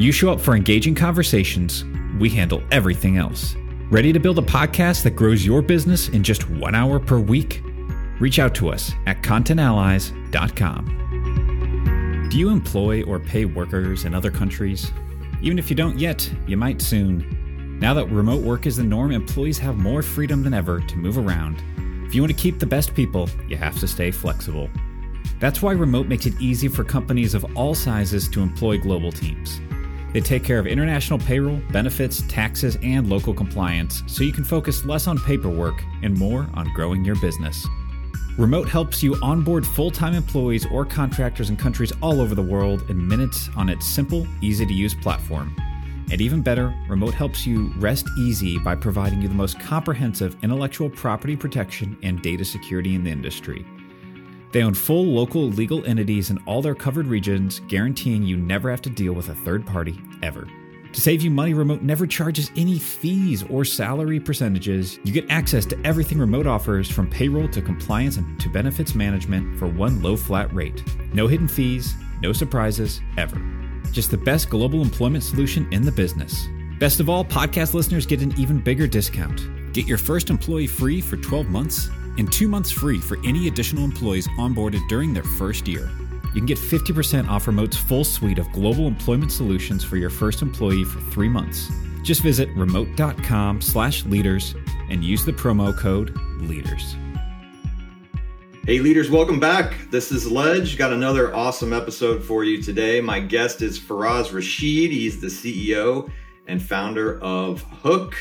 You show up for engaging conversations, we handle everything else. Ready to build a podcast that grows your business in just one hour per week? Reach out to us at contentallies.com. Do you employ or pay workers in other countries? Even if you don't yet, you might soon. Now that remote work is the norm, employees have more freedom than ever to move around. If you want to keep the best people, you have to stay flexible. That's why Remote makes it easy for companies of all sizes to employ global teams. They take care of international payroll, benefits, taxes, and local compliance so you can focus less on paperwork and more on growing your business. Remote helps you onboard full time employees or contractors in countries all over the world in minutes on its simple, easy to use platform. And even better, Remote helps you rest easy by providing you the most comprehensive intellectual property protection and data security in the industry. They own full local legal entities in all their covered regions, guaranteeing you never have to deal with a third party ever. To save you money, Remote never charges any fees or salary percentages. You get access to everything Remote offers from payroll to compliance and to benefits management for one low flat rate. No hidden fees, no surprises, ever. Just the best global employment solution in the business. Best of all, podcast listeners get an even bigger discount. Get your first employee free for 12 months and two months free for any additional employees onboarded during their first year. You can get 50% off Remote's full suite of global employment solutions for your first employee for three months. Just visit remote.com slash leaders and use the promo code LEADERS. Hey, leaders, welcome back. This is Ledge. Got another awesome episode for you today. My guest is Faraz Rashid. He's the CEO and founder of Hook.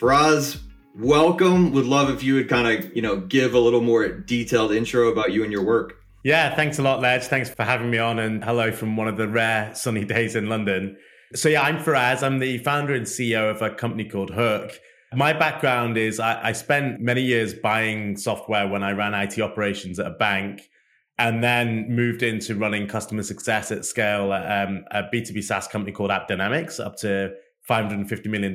Faraz, welcome. Would love if you would kind of, you know, give a little more detailed intro about you and your work. Yeah, thanks a lot, Ledge. Thanks for having me on and hello from one of the rare sunny days in London. So yeah, I'm Faraz. I'm the founder and CEO of a company called Hook. My background is I, I spent many years buying software when I ran IT operations at a bank and then moved into running customer success at scale at um, a B2B SaaS company called AppDynamics up to $550 million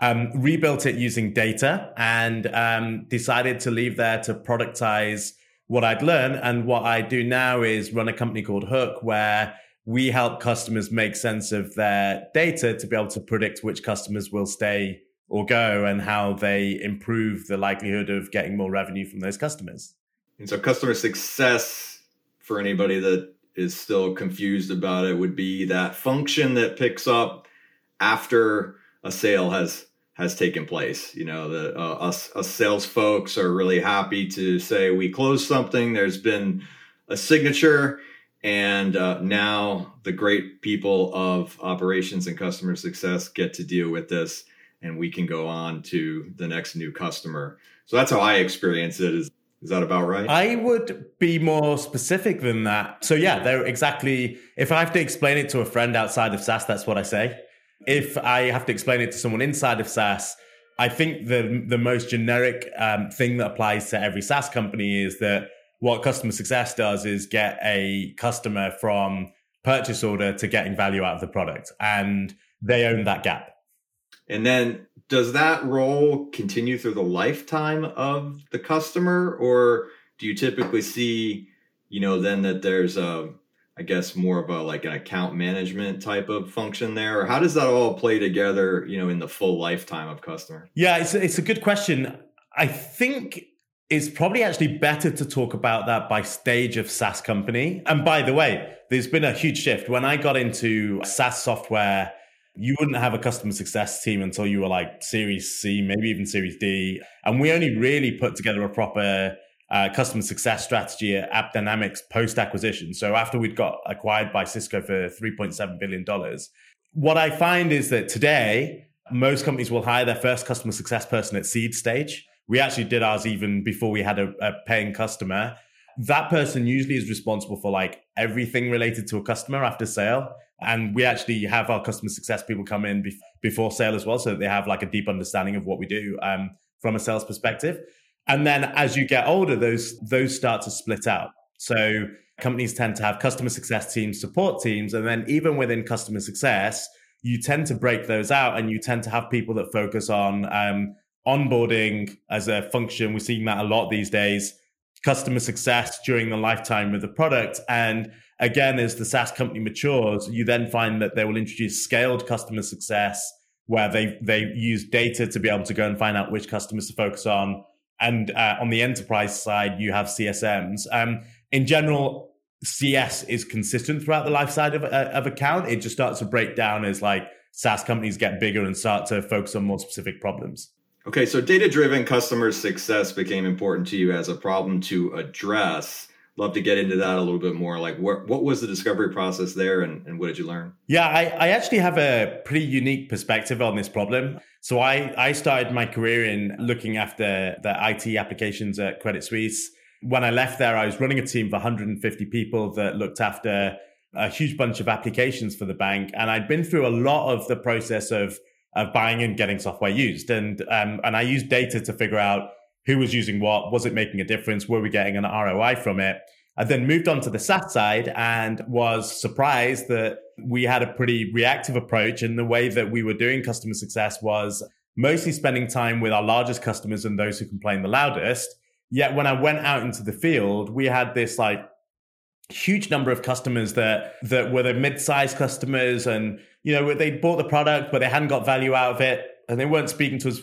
um, rebuilt it using data and um, decided to leave there to productize what I'd learned. And what I do now is run a company called Hook, where we help customers make sense of their data to be able to predict which customers will stay or go and how they improve the likelihood of getting more revenue from those customers. And so, customer success, for anybody that is still confused about it, would be that function that picks up after a sale has has taken place. You know, the uh, us, us sales folks are really happy to say we closed something. There's been a signature, and uh, now the great people of operations and customer success get to deal with this, and we can go on to the next new customer. So that's how I experience it. Is is that about right? I would be more specific than that. So yeah, they're exactly. If I have to explain it to a friend outside of SaaS, that's what I say if I have to explain it to someone inside of SaaS, I think the the most generic um, thing that applies to every SaaS company is that what customer success does is get a customer from purchase order to getting value out of the product, and they own that gap. And then, does that role continue through the lifetime of the customer, or do you typically see, you know, then that there's a I guess more of a like an account management type of function there, or how does that all play together? You know, in the full lifetime of customer. Yeah, it's a, it's a good question. I think it's probably actually better to talk about that by stage of SaaS company. And by the way, there's been a huge shift. When I got into SaaS software, you wouldn't have a customer success team until you were like Series C, maybe even Series D. And we only really put together a proper uh, customer success strategy at AppDynamics post acquisition. So after we'd got acquired by Cisco for $3.7 billion, what I find is that today, most companies will hire their first customer success person at seed stage. We actually did ours even before we had a, a paying customer. That person usually is responsible for like everything related to a customer after sale. And we actually have our customer success people come in be- before sale as well, so they have like a deep understanding of what we do um, from a sales perspective. And then as you get older, those those start to split out. So companies tend to have customer success teams, support teams, and then even within customer success, you tend to break those out and you tend to have people that focus on um, onboarding as a function. We're seeing that a lot these days. Customer success during the lifetime of the product. And again, as the SaaS company matures, you then find that they will introduce scaled customer success where they, they use data to be able to go and find out which customers to focus on. And uh, on the enterprise side, you have CSMs. Um, in general, CS is consistent throughout the life side of, uh, of account. It just starts to break down as like SaaS companies get bigger and start to focus on more specific problems. Okay, so data driven customer success became important to you as a problem to address. Love to get into that a little bit more. Like, what, what was the discovery process there and, and what did you learn? Yeah, I, I actually have a pretty unique perspective on this problem. So, I, I started my career in looking after the IT applications at Credit Suisse. When I left there, I was running a team of 150 people that looked after a huge bunch of applications for the bank. And I'd been through a lot of the process of of buying and getting software used. And um, and I used data to figure out who was using what, was it making a difference, were we getting an ROI from it? I then moved on to the SaaS side and was surprised that we had a pretty reactive approach. And the way that we were doing customer success was mostly spending time with our largest customers and those who complain the loudest. Yet when I went out into the field, we had this like huge number of customers that that were the mid-sized customers and you know they bought the product but they hadn't got value out of it and they weren't speaking to us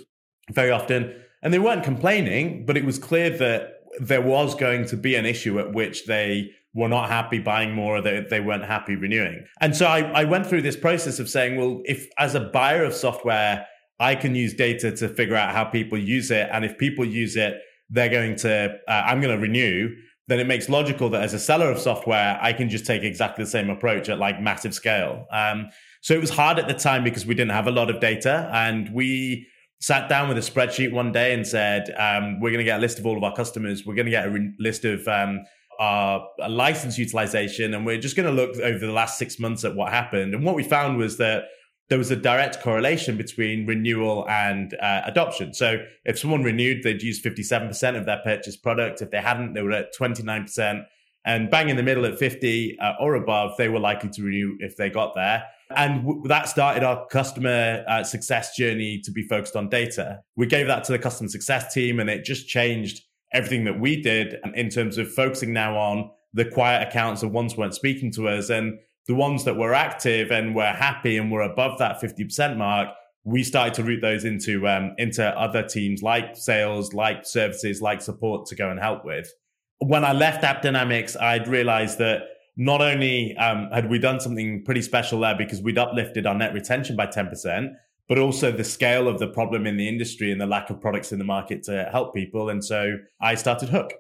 very often and they weren't complaining but it was clear that there was going to be an issue at which they were not happy buying more or they, they weren't happy renewing and so I, I went through this process of saying well if as a buyer of software i can use data to figure out how people use it and if people use it they're going to uh, i'm going to renew then it makes logical that as a seller of software, I can just take exactly the same approach at like massive scale. Um, so it was hard at the time because we didn't have a lot of data and we sat down with a spreadsheet one day and said, um, we're going to get a list of all of our customers. We're going to get a re- list of um, our license utilization. And we're just going to look over the last six months at what happened. And what we found was that there was a direct correlation between renewal and uh, adoption. So if someone renewed, they'd use 57% of their purchased product. If they hadn't, they were at 29%. And bang in the middle at 50 uh, or above, they were likely to renew if they got there. And w- that started our customer uh, success journey to be focused on data. We gave that to the customer success team, and it just changed everything that we did in terms of focusing now on the quiet accounts of ones weren't speaking to us. And the ones that were active and were happy and were above that 50% mark, we started to route those into um, into other teams like sales, like services, like support to go and help with. When I left AppDynamics, I'd realized that not only um, had we done something pretty special there because we'd uplifted our net retention by 10%, but also the scale of the problem in the industry and the lack of products in the market to help people. And so I started Hook.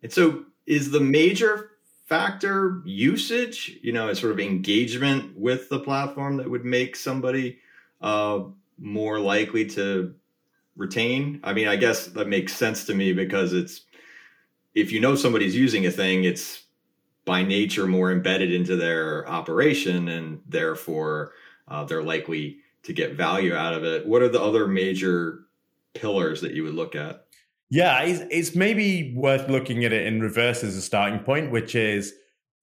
And so is the major factor usage you know a sort of engagement with the platform that would make somebody uh, more likely to retain i mean i guess that makes sense to me because it's if you know somebody's using a thing it's by nature more embedded into their operation and therefore uh, they're likely to get value out of it what are the other major pillars that you would look at yeah, it's, it's maybe worth looking at it in reverse as a starting point, which is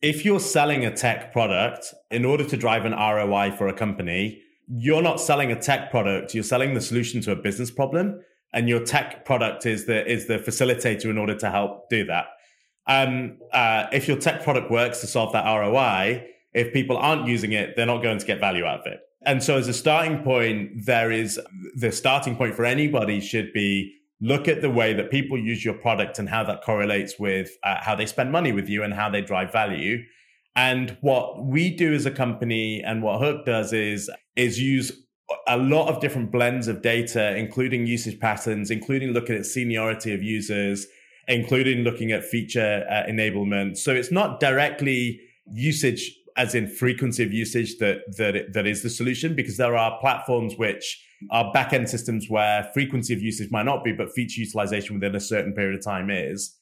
if you're selling a tech product in order to drive an ROI for a company, you're not selling a tech product, you're selling the solution to a business problem. And your tech product is the is the facilitator in order to help do that. Um, uh, if your tech product works to solve that ROI, if people aren't using it, they're not going to get value out of it. And so, as a starting point, there is the starting point for anybody should be look at the way that people use your product and how that correlates with uh, how they spend money with you and how they drive value. And what we do as a company and what Hook does is is use a lot of different blends of data, including usage patterns, including looking at seniority of users, including looking at feature uh, enablement. So it's not directly usage as in frequency of usage that that that is the solution because there are platforms which are backend systems where frequency of usage might not be, but feature utilization within a certain period of time is.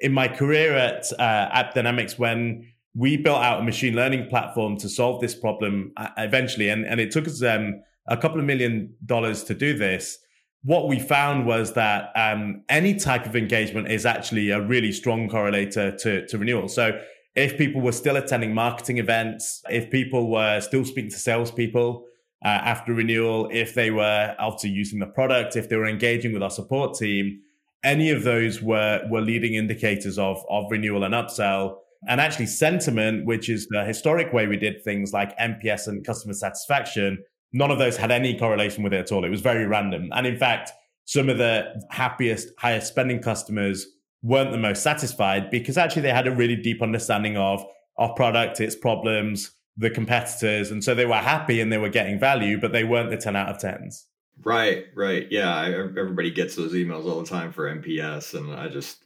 In my career at uh, AppDynamics, when we built out a machine learning platform to solve this problem uh, eventually. And, and it took us um, a couple of million dollars to do this. What we found was that um, any type of engagement is actually a really strong correlator to, to renewal. So if people were still attending marketing events, if people were still speaking to salespeople uh, after renewal, if they were after using the product, if they were engaging with our support team, any of those were were leading indicators of of renewal and upsell. And actually, sentiment, which is the historic way we did things like NPS and customer satisfaction, none of those had any correlation with it at all. It was very random. And in fact, some of the happiest, highest spending customers weren't the most satisfied because actually they had a really deep understanding of our product, its problems, the competitors. And so they were happy and they were getting value, but they weren't the 10 out of 10s. Right, right. Yeah, everybody gets those emails all the time for NPS, and I just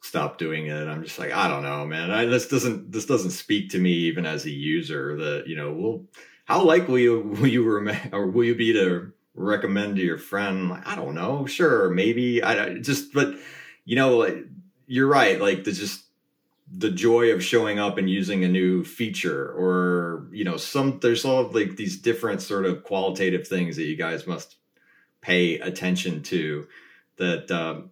stopped doing it. I'm just like, I don't know, man. I, this doesn't this doesn't speak to me even as a user. That you know, well, how likely you, will you or will you be to recommend to your friend? Like, I don't know. Sure, maybe. I just, but you know, you're right. Like the just the joy of showing up and using a new feature or you know some there's all like these different sort of qualitative things that you guys must pay attention to that um,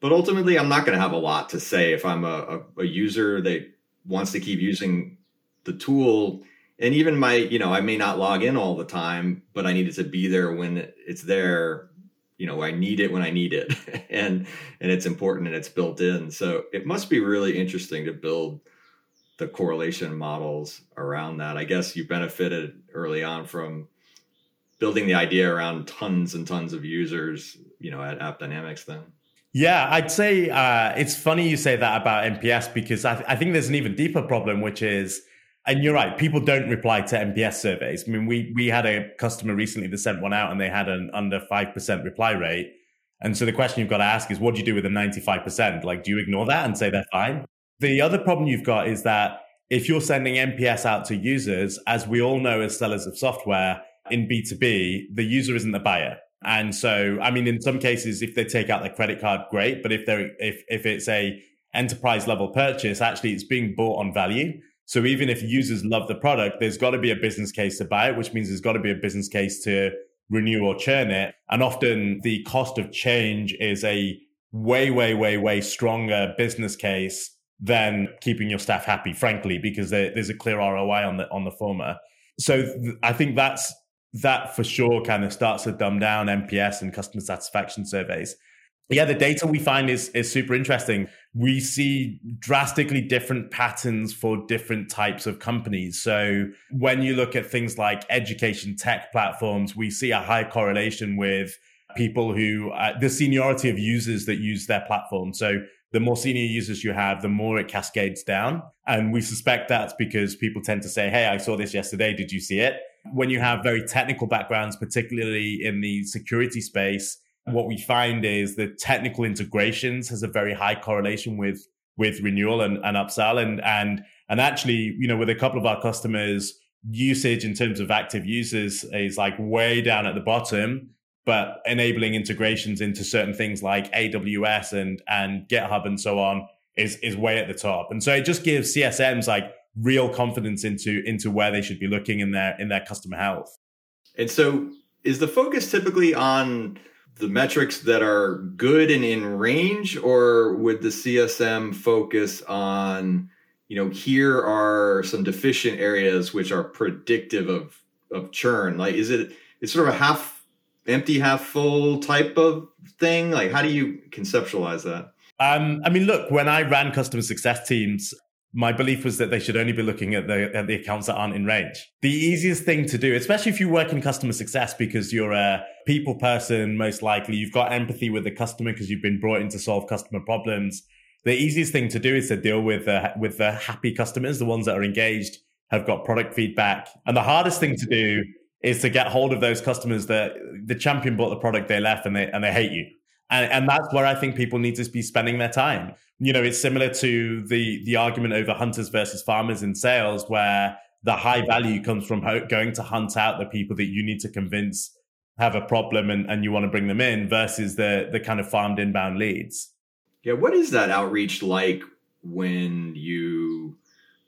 but ultimately i'm not going to have a lot to say if i'm a, a, a, user that wants to keep using the tool and even my you know i may not log in all the time but i need it to be there when it's there you know i need it when i need it. And and it's important and it's built in. So it must be really interesting to build the correlation models around that. I guess you benefited early on from building the idea around tons and tons of users, you know, at App Dynamics then? Yeah, I'd say uh, it's funny you say that about NPS because I, th- I, think there's an even deeper problem, which is, and you're right, people don't reply to NPS surveys. I mean, we we had a customer recently that sent one out and they had an under five percent reply rate, and so the question you've got to ask is, what do you do with the ninety five percent? Like, do you ignore that and say they're fine? The other problem you've got is that if you're sending NPS out to users, as we all know as sellers of software, in B2B, the user isn't the buyer. And so, I mean, in some cases, if they take out their credit card, great. But if they're, if, if it's a enterprise level purchase, actually it's being bought on value. So even if users love the product, there's got to be a business case to buy it, which means there's got to be a business case to renew or churn it. And often the cost of change is a way, way, way, way stronger business case than keeping your staff happy, frankly, because there's a clear ROI on the, on the former. So th- I think that's that for sure kind of starts to dumb down NPS and customer satisfaction surveys. Yeah, the data we find is is super interesting. We see drastically different patterns for different types of companies. So when you look at things like education tech platforms, we see a high correlation with people who uh, the seniority of users that use their platform. So the more senior users you have, the more it cascades down. And we suspect that's because people tend to say, Hey, I saw this yesterday. Did you see it? when you have very technical backgrounds, particularly in the security space, what we find is the technical integrations has a very high correlation with with renewal and, and upsell and and and actually, you know, with a couple of our customers, usage in terms of active users is like way down at the bottom, but enabling integrations into certain things like AWS and and GitHub and so on is is way at the top. And so it just gives CSMs like real confidence into into where they should be looking in their in their customer health. And so is the focus typically on the metrics that are good and in range or would the CSM focus on you know here are some deficient areas which are predictive of of churn? Like is it it's sort of a half empty half full type of thing? Like how do you conceptualize that? Um, I mean, look, when I ran customer success teams, my belief was that they should only be looking at the, at the accounts that aren't in range. The easiest thing to do, especially if you work in customer success because you're a people person, most likely you've got empathy with the customer because you've been brought in to solve customer problems. The easiest thing to do is to deal with the, with the happy customers, the ones that are engaged, have got product feedback. And the hardest thing to do is to get hold of those customers that the champion bought the product they left and they, and they hate you. And, and that's where I think people need to be spending their time you know, it's similar to the the argument over hunters versus farmers in sales, where the high value comes from going to hunt out the people that you need to convince have a problem and, and you want to bring them in versus the the kind of farmed inbound leads. Yeah, what is that outreach like when you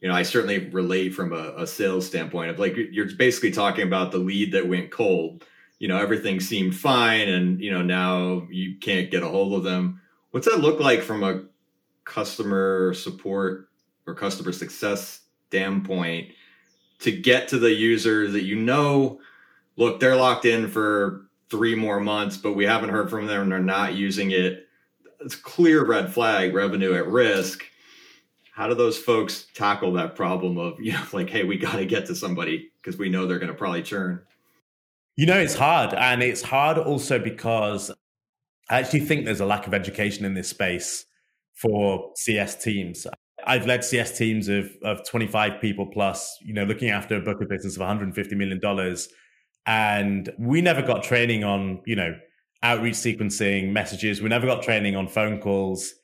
you know, I certainly relate from a, a sales standpoint of like you're basically talking about the lead that went cold. You know, everything seemed fine, and you know now you can't get a hold of them. What's that look like from a customer support or customer success standpoint to get to the user that you know, look, they're locked in for three more months, but we haven't heard from them and they're not using it. It's clear red flag, revenue at risk. How do those folks tackle that problem of, you know, like, hey, we got to get to somebody because we know they're going to probably churn? You know, it's hard. And it's hard also because I actually think there's a lack of education in this space for CS teams. I've led CS teams of, of 25 people plus, you know, looking after a book of business of $150 million. And we never got training on, you know, outreach sequencing messages. We never got training on phone calls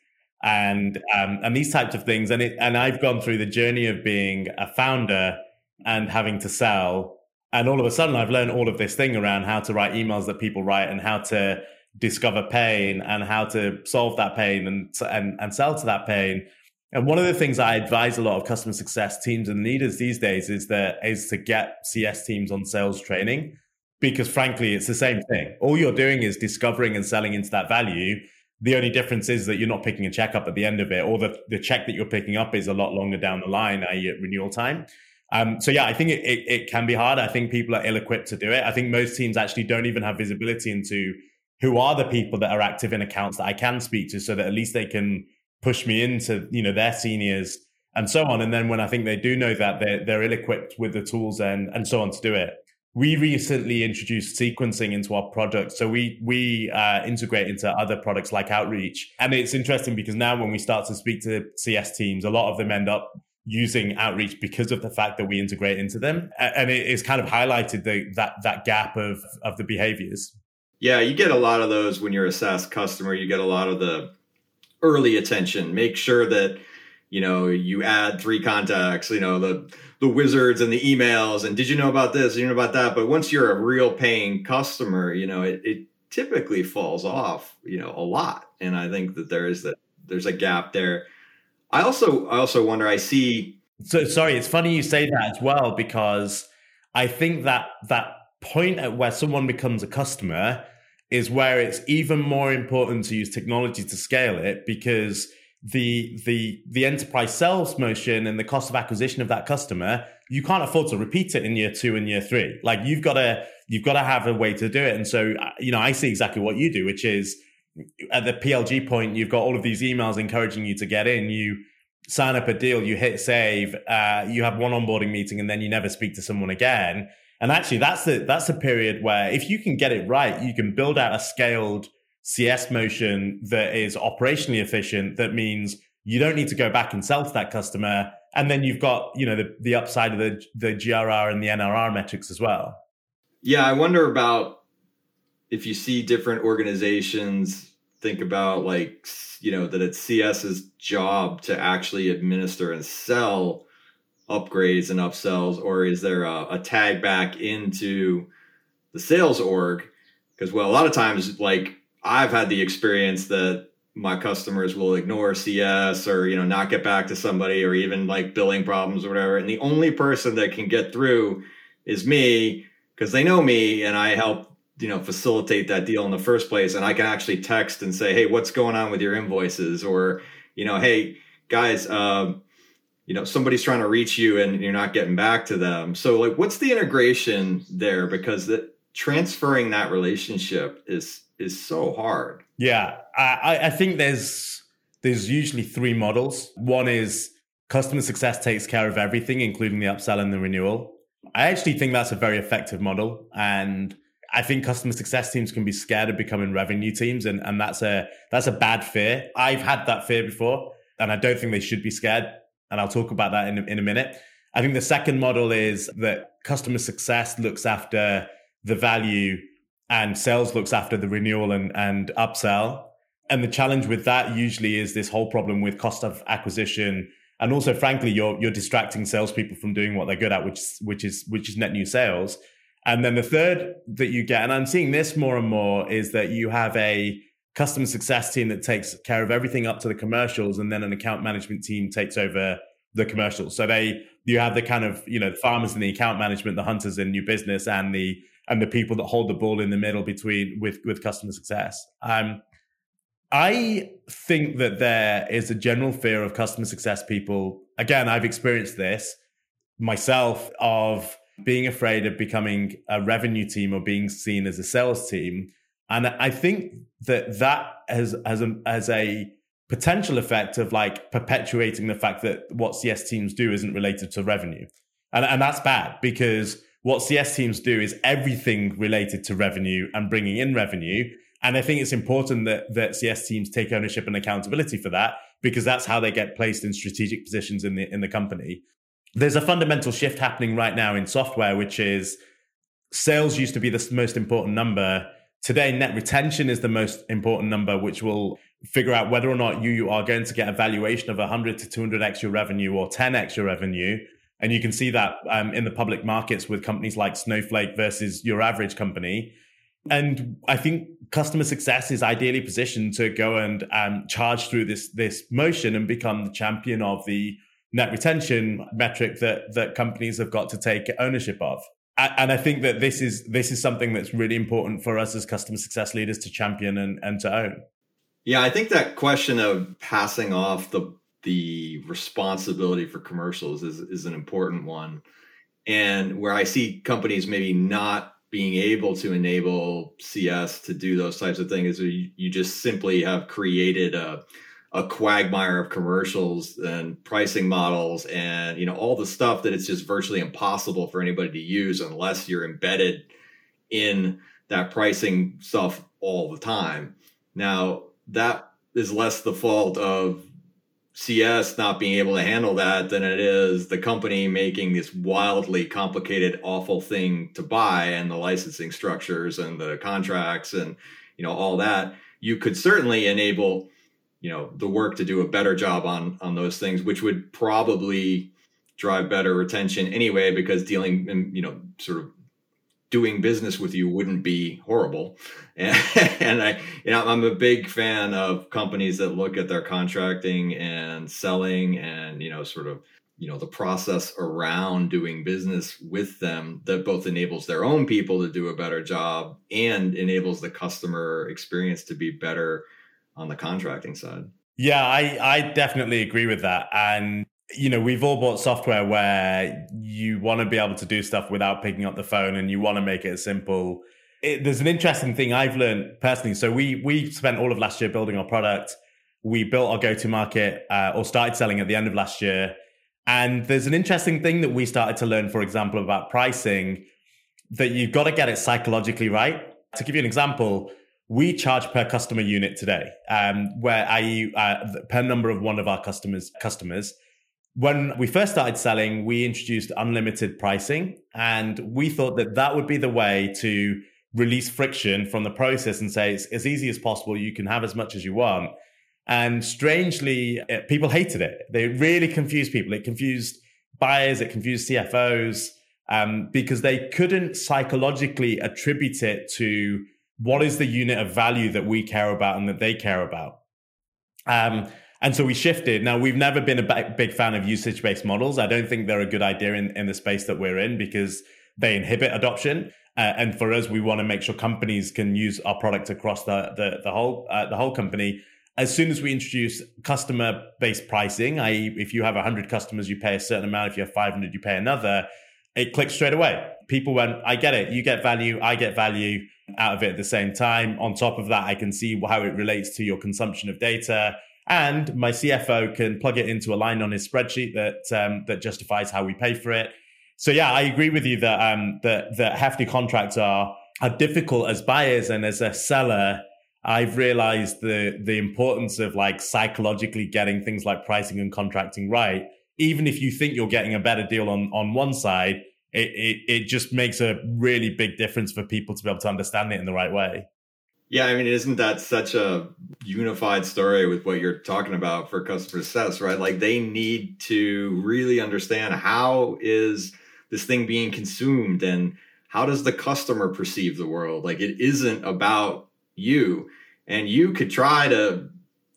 and um, and these types of things. And it, and I've gone through the journey of being a founder and having to sell. And all of a sudden, I've learned all of this thing around how to write emails that people write and how to discover pain and how to solve that pain and and and sell to that pain. And one of the things I advise a lot of customer success teams and leaders these days is that is to get CS teams on sales training because frankly it's the same thing. All you're doing is discovering and selling into that value. The only difference is that you're not picking a check up at the end of it, or the, the check that you're picking up is a lot longer down the line, i.e., at renewal time. Um, so yeah, I think it, it, it can be hard. I think people are ill equipped to do it. I think most teams actually don't even have visibility into who are the people that are active in accounts that I can speak to so that at least they can push me into, you know, their seniors and so on. And then when I think they do know that they're, they're ill equipped with the tools and, and so on to do it. We recently introduced sequencing into our product. So we, we uh, integrate into other products like Outreach. And it's interesting because now when we start to speak to CS teams, a lot of them end up using outreach because of the fact that we integrate into them and it is kind of highlighted the, that that gap of of the behaviors yeah, you get a lot of those when you're a SaaS customer. You get a lot of the early attention. Make sure that you know you add three contacts. You know the the wizards and the emails. And did you know about this? You know about that? But once you're a real paying customer, you know it, it typically falls off. You know a lot. And I think that there is that there's a gap there. I also I also wonder. I see. So sorry, it's funny you say that as well because I think that that point at where someone becomes a customer is where it's even more important to use technology to scale it because the the the enterprise sales motion and the cost of acquisition of that customer you can't afford to repeat it in year two and year three like you've got to you've got to have a way to do it and so you know i see exactly what you do which is at the plg point you've got all of these emails encouraging you to get in you sign up a deal you hit save uh, you have one onboarding meeting and then you never speak to someone again and actually, that's the that's a period where if you can get it right, you can build out a scaled CS motion that is operationally efficient. That means you don't need to go back and sell to that customer, and then you've got you know the the upside of the the GRR and the NRR metrics as well. Yeah, I wonder about if you see different organizations think about like you know that it's CS's job to actually administer and sell upgrades and upsells, or is there a, a tag back into the sales org? Because well, a lot of times, like I've had the experience that my customers will ignore CS or you know not get back to somebody or even like billing problems or whatever, and the only person that can get through is me because they know me and I help you know facilitate that deal in the first place. And i can actually text and say hey what's going on with your invoices? Or you know hey guys um, you know somebody's trying to reach you and you're not getting back to them. So like what's the integration there? Because the transferring that relationship is is so hard. Yeah. I i think there's there's usually three models. One is customer success takes care of everything including the upsell and the renewal. I actually think that's a very effective model. And I think customer success teams can be scared of becoming revenue teams, and, and that's a that's a bad fear. I've had that fear before, and I don't think they should be scared and I'll talk about that in, in a minute. I think the second model is that customer success looks after the value and sales looks after the renewal and, and upsell. And the challenge with that usually is this whole problem with cost of acquisition. And also, frankly, you're you're distracting salespeople from doing what they're good at, which which is which is net new sales. And then the third that you get, and I'm seeing this more and more, is that you have a customer success team that takes care of everything up to the commercials, and then an account management team takes over the commercials. So they you have the kind of you know the farmers and the account management, the hunters in new business, and the and the people that hold the ball in the middle between with with customer success. Um, I think that there is a general fear of customer success people. Again, I've experienced this myself of being afraid of becoming a revenue team or being seen as a sales team. And I think that that has has a, has a potential effect of like perpetuating the fact that what CS teams do isn't related to revenue. And, and that's bad because what CS teams do is everything related to revenue and bringing in revenue. And I think it's important that, that CS teams take ownership and accountability for that because that's how they get placed in strategic positions in the, in the company. There's a fundamental shift happening right now in software, which is sales used to be the most important number. Today, net retention is the most important number, which will figure out whether or not you, you are going to get a valuation of 100 to 200 extra revenue or 10 extra revenue and you can see that um, in the public markets with companies like Snowflake versus your average company. And I think customer success is ideally positioned to go and um, charge through this this motion and become the champion of the net retention metric that that companies have got to take ownership of. And I think that this is this is something that's really important for us as customer success leaders to champion and, and to own. Yeah, I think that question of passing off the the responsibility for commercials is, is an important one. And where I see companies maybe not being able to enable CS to do those types of things, you, you just simply have created a, a quagmire of commercials and pricing models and you know all the stuff that it's just virtually impossible for anybody to use unless you're embedded in that pricing stuff all the time. Now that is less the fault of CS not being able to handle that than it is the company making this wildly complicated, awful thing to buy and the licensing structures and the contracts and you know all that. You could certainly enable you know the work to do a better job on on those things, which would probably drive better retention anyway because dealing and you know sort of doing business with you wouldn't be horrible. And, and, I, you know, I'm a big fan of companies that look at their contracting and selling and, you know, sort of, you know, the process around doing business with them that both enables their own people to do a better job and enables the customer experience to be better on the contracting side. Yeah, I, I definitely agree with that. And you know, we've all bought software where you want to be able to do stuff without picking up the phone and you want to make it simple. It, there's an interesting thing I've learned personally. So we we spent all of last year building our product. We built our go to market uh, or started selling at the end of last year. And there's an interesting thing that we started to learn, for example, about pricing that you've got to get it psychologically right. To give you an example, we charge per customer unit today, um, where i.e. Uh, per number of one of our customers customers when we first started selling, we introduced unlimited pricing, and we thought that that would be the way to release friction from the process and say it's as easy as possible. You can have as much as you want. And strangely, it, eh, people hated it. They really confused people. It confused buyers. It confused CFOs um, because they couldn't psychologically attribute it to what is the unit of value that we care about and that they care about. Um, and so we shifted. Now, we've never been a big fan of usage based models. I don't think they're a good idea in, in the space that we're in because they inhibit adoption. Uh, and for us, we want to make sure companies can use our product across the, the, the whole, uh, the whole company. As soon as we introduce customer based pricing, i.e., if you have 100 customers, you pay a certain amount. If you have 500, you pay another. It clicks straight away. People went, I get it. You get value. I get value out of it at the same time. On top of that, I can see how it relates to your consumption of data and my CFO can plug it into a line on his spreadsheet that um, that justifies how we pay for it. So yeah, I agree with you that um, that that hefty contracts are are difficult as buyers and as a seller. I've realized the the importance of like psychologically getting things like pricing and contracting right. Even if you think you're getting a better deal on on one side, it, it, it just makes a really big difference for people to be able to understand it in the right way. Yeah, I mean, isn't that such a unified story with what you're talking about for customer success, right? Like they need to really understand how is this thing being consumed and how does the customer perceive the world? Like it isn't about you. And you could try to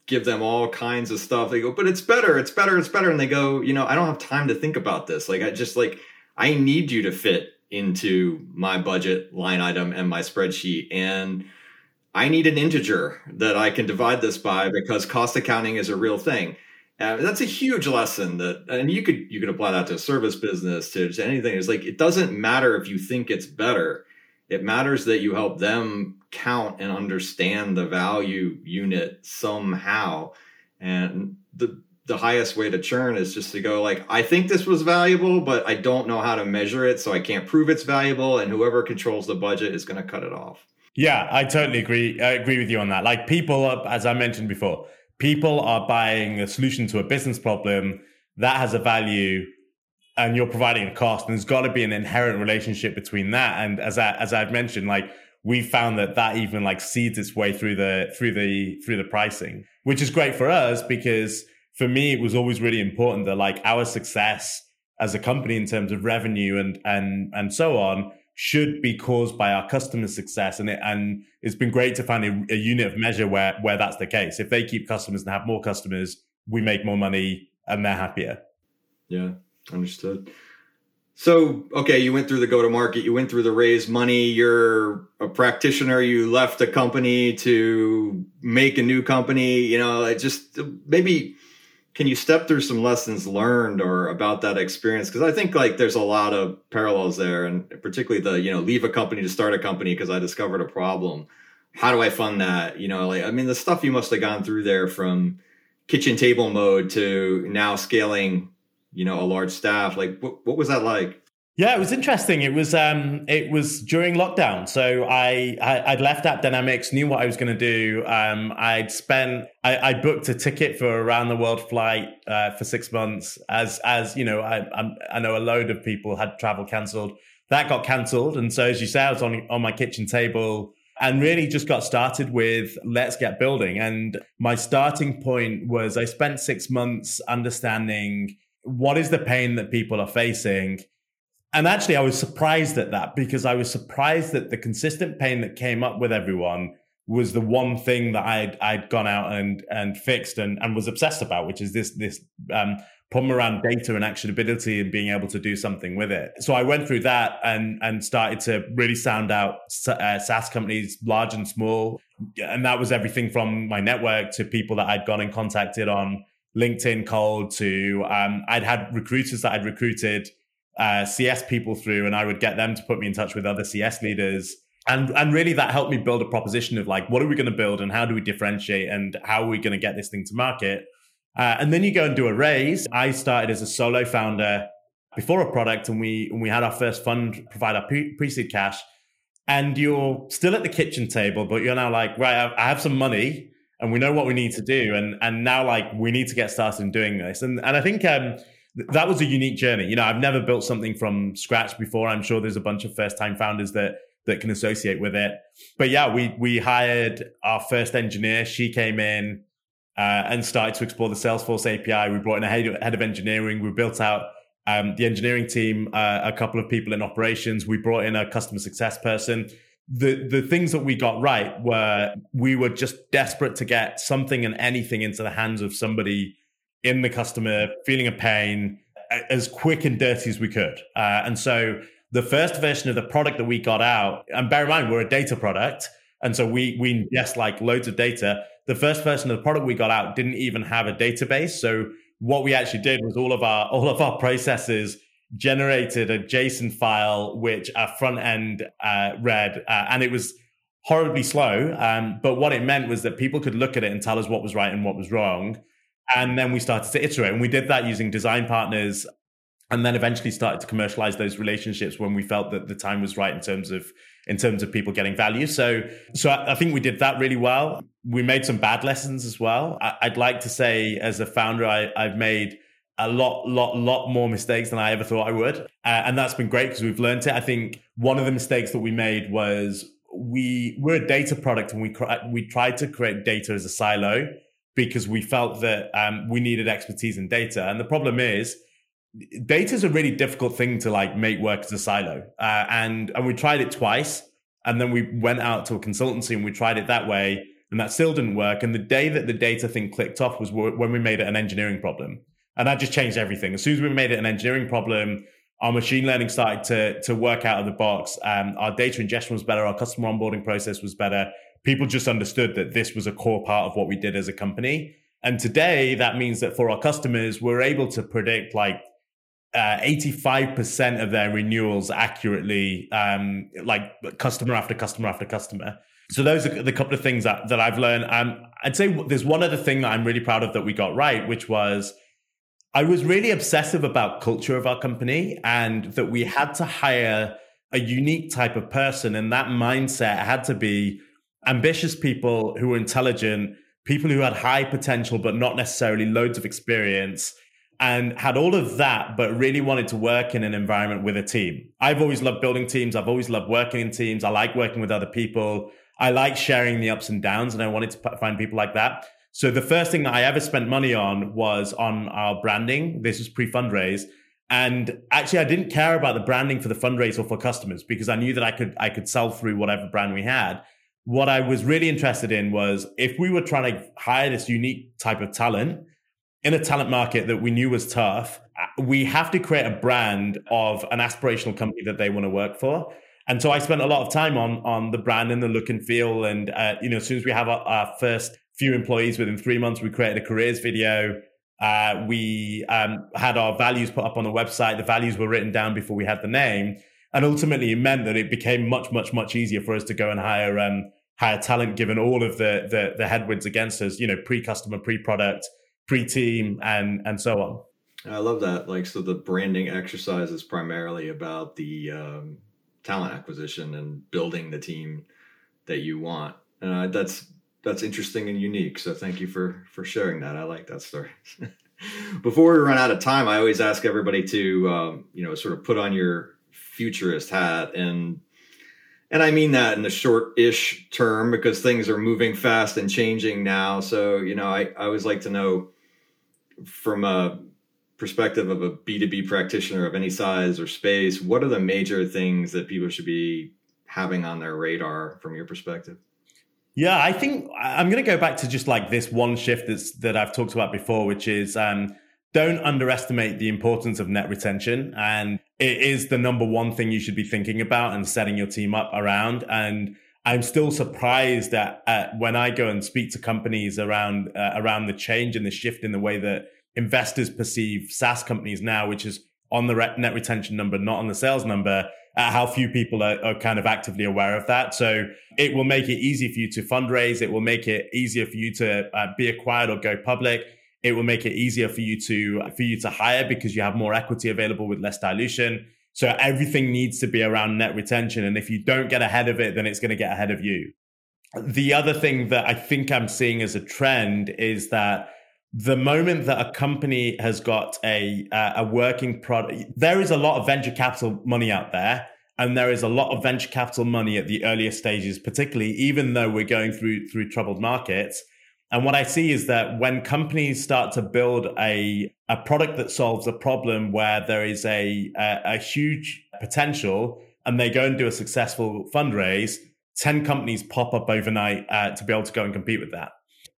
give them all kinds of stuff. They go, but it's better, it's better, it's better. And they go, you know, I don't have time to think about this. Like, I just like, I need you to fit into my budget line item and my spreadsheet. And I need an integer that I can divide this by because cost accounting is a real thing. Uh, that's a huge lesson that, and you could you could apply that to a service business to, to anything. It's like it doesn't matter if you think it's better. It matters that you help them count and understand the value unit somehow. And the the highest way to churn is just to go like, I think this was valuable, but I don't know how to measure it, so I can't prove it's valuable. And whoever controls the budget is going to cut it off. Yeah, I totally agree. I agree with you on that. Like people, are, as I mentioned before, people are buying a solution to a business problem that has a value and you're providing a cost and there's got to be an inherent relationship between that and as I, as I've mentioned like we found that that even like seeds its way through the through the through the pricing which is great for us because for me it was always really important that like our success as a company in terms of revenue and and and so on should be caused by our customer success. And it, and it's been great to find a, a, unit of measure where, where that's the case. If they keep customers and have more customers, we make more money and they're happier. Yeah, understood. So, okay, you went through the go to market, you went through the raise money, you're a practitioner, you left a company to make a new company, you know, it just maybe can you step through some lessons learned or about that experience? Because i think like there's a lot of parallels there and particularly the you know leave a company to start a company because i discovered a problem. How do i fund that? You know like i mean the stuff you must have gone through there from kitchen table mode to now scaling you know a large staff like what, what was that like yeah, it was interesting. It was um, it was during lockdown, so I, I would left App Dynamics, knew what I was going to do. Um, I'd spent I, I booked a ticket for a around the world flight uh, for six months. As as you know, I I'm, I know a load of people had travel cancelled. That got cancelled, and so as you say, I was on on my kitchen table and really just got started with let's get building. And my starting point was I spent six months understanding what is the pain that people are facing and actually, I was surprised at that because I was surprised that the consistent pain that came up with everyone was the one thing that I'd I'd gone out and and fixed and, and was obsessed about, which is this this um, problem around data and actionability and being able to do something with it. So I went through that and and started to really sound out uh, SaaS companies, large and small, and that was everything from my network to people that I'd gone and contacted on LinkedIn cold to um, I'd had recruiters that I'd recruited uh, CS people through, and I would get them to put me in touch with other CS leaders. And, and really that helped me build a proposition of like, what are we going to build and how do we differentiate and how are we going to get this thing to market? Uh, and then you go and do a raise. I started as a solo founder before a product and we, and we had our first fund provide our pre-seed cash and you're still at the kitchen table, but you're now like, right, I have some money and we know what we need to do. And, and now like we need to get started in doing this. And, and I think, um, that was a unique journey. You know, I've never built something from scratch before. I'm sure there's a bunch of first time founders that that can associate with it. But yeah, we we hired our first engineer. She came in uh, and started to explore the Salesforce API. We brought in a head, head of engineering. We built out um, the engineering team, uh, a couple of people in operations. We brought in a customer success person. The the things that we got right were we were just desperate to get something and anything into the hands of somebody in the customer, feeling a pain as quick and dirty as we could. Uh, and so the first version of the product that we got out, and bear in mind, we're a data product. And so we, we ingest like loads of data. The first version of the product we got out didn't even have a database. So what we actually did was all of our, all of our processes generated a JSON file, which our front end uh, read, uh, and it was horribly slow. Um, but what it meant was that people could look at it and tell us what was right and what was wrong. And then we started to iterate. And we did that using design partners and then eventually started to commercialize those relationships when we felt that the time was right in terms of in terms of people getting value. So so I think we did that really well. We made some bad lessons as well. I'd like to say as a founder, I, I've made a lot, lot, lot more mistakes than I ever thought I would. Uh, and that's been great because we've learned it. I think one of the mistakes that we made was we we're a data product and we we tried to create data as a silo because we felt that um, we needed expertise in data. And the problem is, data is a really difficult thing to like make work as a silo. Uh, and and we tried it twice, and then we went out to a consultancy and we tried it that way. and that still didn't work. And the day that the data thing clicked off was when we made it an engineering problem. And that just changed everything. As soon as we made it an engineering problem, our machine learning started to, to work out of the box. Um, our data ingestion was better. Our customer onboarding process was better. People just understood that this was a core part of what we did as a company. And today, that means that for our customers, we're able to predict like uh, 85% of their renewals accurately, um, like customer after customer after customer. So those are the couple of things that, that I've learned. Um, I'd say there's one other thing that I'm really proud of that we got right, which was I was really obsessive about culture of our company and that we had to hire a unique type of person. And that mindset had to be ambitious people who were intelligent, people who had high potential, but not necessarily loads of experience and had all of that, but really wanted to work in an environment with a team. I've always loved building teams. I've always loved working in teams. I like working with other people. I like sharing the ups and downs, and I wanted to find people like that. So the first thing that I ever spent money on was on our branding. This was pre fundraise. And actually, I didn't care about the branding for the fundraise or for customers because I knew that I could I could sell through whatever brand we had. What I was really interested in was if we were trying to hire this unique type of talent in a talent market that we knew was tough, we have to create a brand of an aspirational company that they want to work for. And so I spent a lot of time on on the brand and the look and feel. And uh, you know, as soon as we have our, our, first few employees within three months, we created a careers video. Uh, we um, had our values put up on the website. The values were written down before we had the name, and ultimately it meant that it became much, much, much easier for us to go and hire um, hire talent, given all of the the, the headwinds against us. You know, pre customer, pre product, pre team, and and so on. I love that. Like, so the branding exercise is primarily about the um, talent acquisition and building the team that you want. And uh, that's that's interesting and unique. So thank you for for sharing that. I like that story. Before we run out of time, I always ask everybody to um, you know sort of put on your futurist hat and and I mean that in the short-ish term because things are moving fast and changing now. So you know, I I always like to know from a perspective of a B2B practitioner of any size or space, what are the major things that people should be having on their radar from your perspective? Yeah, I think I'm going to go back to just like this one shift that's, that I've talked about before, which is um, don't underestimate the importance of net retention. And it is the number one thing you should be thinking about and setting your team up around. And I'm still surprised that uh, when I go and speak to companies around uh, around the change and the shift in the way that investors perceive SaaS companies now, which is on the net retention number, not on the sales number, uh, how few people are, are, kind of actively aware of that. So it will make it easy for you to fundraise. It will make it easier for you to uh, be acquired or go public. It will make it easier for you to for you to hire because you have more equity available with less dilution. So everything needs to be around net retention. And if you don't get ahead of it, then it's going to get ahead of you. The other thing that I think I'm seeing as a trend is that the moment that a company has got a uh, a working product, there is a lot of venture capital money out there, and there is a lot of venture capital money at the earlier stages, particularly even though we're going through through troubled markets. And what I see is that when companies start to build a a product that solves a problem where there is a a, a huge potential, and they go and do a successful fundraise, ten companies pop up overnight uh, to be able to go and compete with that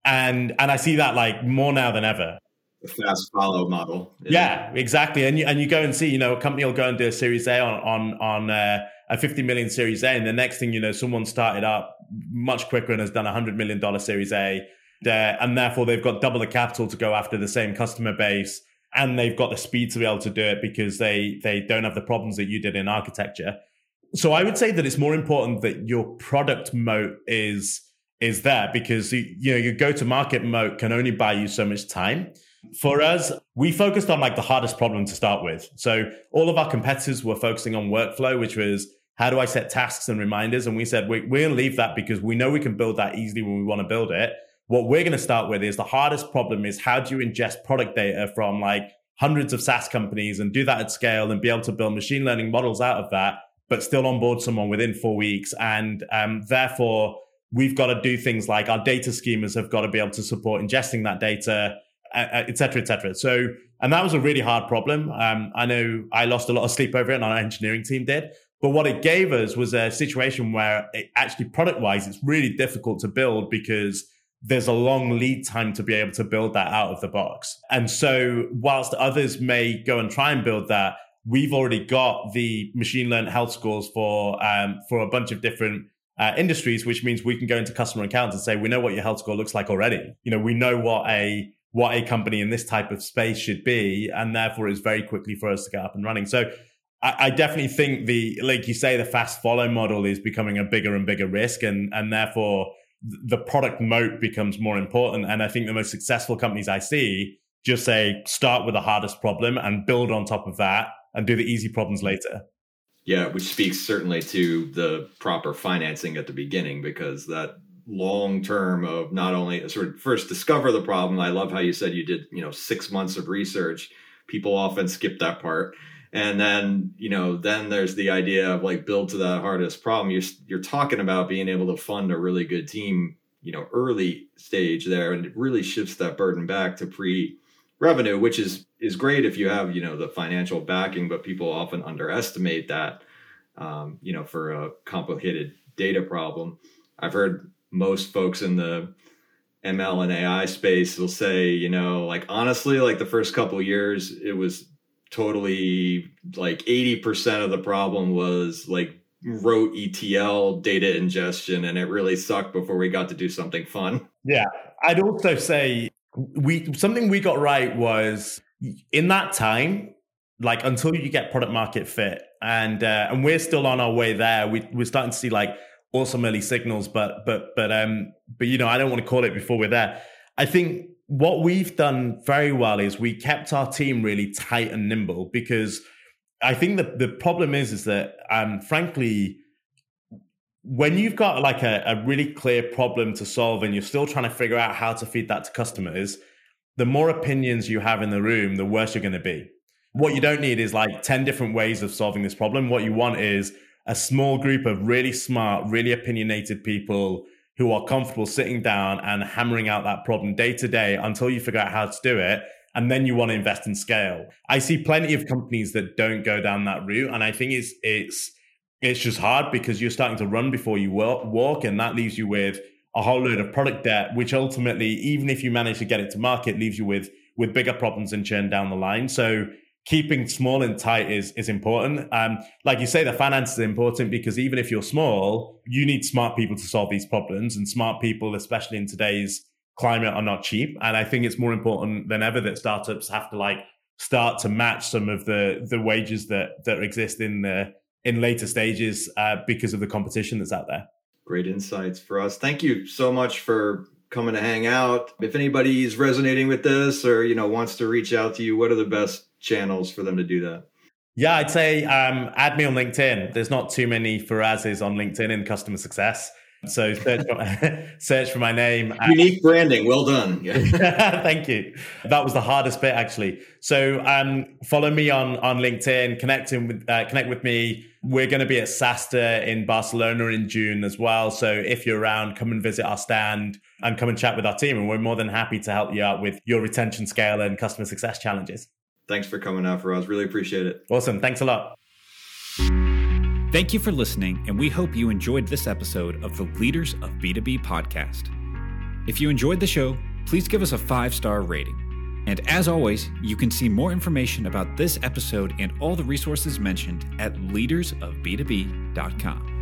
and and I see that like more now than ever. The fast follow model. Yeah, exactly. And you and you go and see, you know, a company will go and do a Series A on on on uh, a 50 million Series A, and the next thing you know, someone started up much quicker and has done a hundred million dollar Series A, there, and therefore they've got double the capital to go after the same customer base, and they've got the speed to be able to do it because they they don't have the problems that you did in architecture. So I would say that it's more important that your product moat is is there because you know your go to market moat can only buy you so much time. For us, we focused on like the hardest problem to start with. So all of our competitors were focusing on workflow, which was how do I set tasks and reminders? And we said we, we're going to leave that because we know we can build that easily when we want to build it. What we're going to start with is the hardest problem is how do you ingest product data from like hundreds of SaaS companies and do that at scale and be able to build machine learning models out of that, but still onboard someone within four weeks. And um, therefore, we've got to do things like our data schemas have got to be able to support ingesting that data, et cetera, et cetera. So, and that was a really hard problem. Um, I know I lost a lot of sleep over it, and our engineering team did. But what it gave us was a situation where it actually product wise, it's really difficult to build because there's a long lead time to be able to build that out of the box. And so whilst others may go and try and build that, we've already got the machine learned health scores for um, for a bunch of different uh, industries, which means we can go into customer accounts and say we know what your health score looks like already. You know, we know what a what a company in this type of space should be, and therefore it's very quickly for us to get up and running. So. I, I definitely think the, like you say, the fast follow model is becoming a bigger and bigger risk, and and therefore the product moat becomes more important. And I think the most successful companies I see just say start with the hardest problem and build on top of that and do the easy problems later. Yeah, which speaks certainly to the proper financing at the beginning because that long term of not only sort of first discover the problem. I love how you said you did, you know, six months of research. People often skip that part and then you know then there's the idea of like build to the hardest problem you're you're talking about being able to fund a really good team you know early stage there and it really shifts that burden back to pre revenue which is is great if you have you know the financial backing but people often underestimate that um, you know for a complicated data problem i've heard most folks in the ml and ai space will say you know like honestly like the first couple years it was totally like 80% of the problem was like rote ETL data ingestion and it really sucked before we got to do something fun. Yeah. I'd also say we something we got right was in that time like until you get product market fit and uh, and we're still on our way there we we're starting to see like awesome early signals but but but um but you know I don't want to call it before we're there. I think what we've done very well is we kept our team really tight and nimble because I think that the problem is is that um, frankly when you've got like a, a really clear problem to solve and you're still trying to figure out how to feed that to customers, the more opinions you have in the room, the worse you're going to be. What you don't need is like 10 different ways of solving this problem. What you want is a small group of really smart, really opinionated people who are comfortable sitting down and hammering out that problem day to day until you figure out how to do it. And then you want to invest in scale. I see plenty of companies that don't go down that route. And I think it's, it's, it's just hard because you're starting to run before you walk. And that leaves you with a whole load of product debt, which ultimately, even if you manage to get it to market, leaves you with, with bigger problems and churn down the line. So keeping small and tight is is important. Um, like you say, the finance is important because even if you're small, you need smart people to solve these problems, and smart people, especially in today's climate, are not cheap. And I think it's more important than ever that startups have to like start to match some of the the wages that that exist in the in later stages uh, because of the competition that's out there. Great insights for us. Thank you so much for coming to hang out. If anybody's resonating with this or you know wants to reach out to you, what are the best channels for them to do that? Yeah, I'd say um, add me on LinkedIn. There's not too many Farazes on LinkedIn in customer success. So search for, search for my name. Unique branding. Well done. Yeah. Thank you. That was the hardest bit actually. So um, follow me on on LinkedIn. Connect with uh, connect with me. We're going to be at SaaStr in Barcelona in June as well. So if you're around, come and visit our stand and come and chat with our team. And we're more than happy to help you out with your retention scale and customer success challenges. Thanks for coming out Faraz. Really appreciate it. Awesome. Thanks a lot. Thank you for listening, and we hope you enjoyed this episode of the Leaders of B2B podcast. If you enjoyed the show, please give us a five star rating. And as always, you can see more information about this episode and all the resources mentioned at leadersofb2b.com.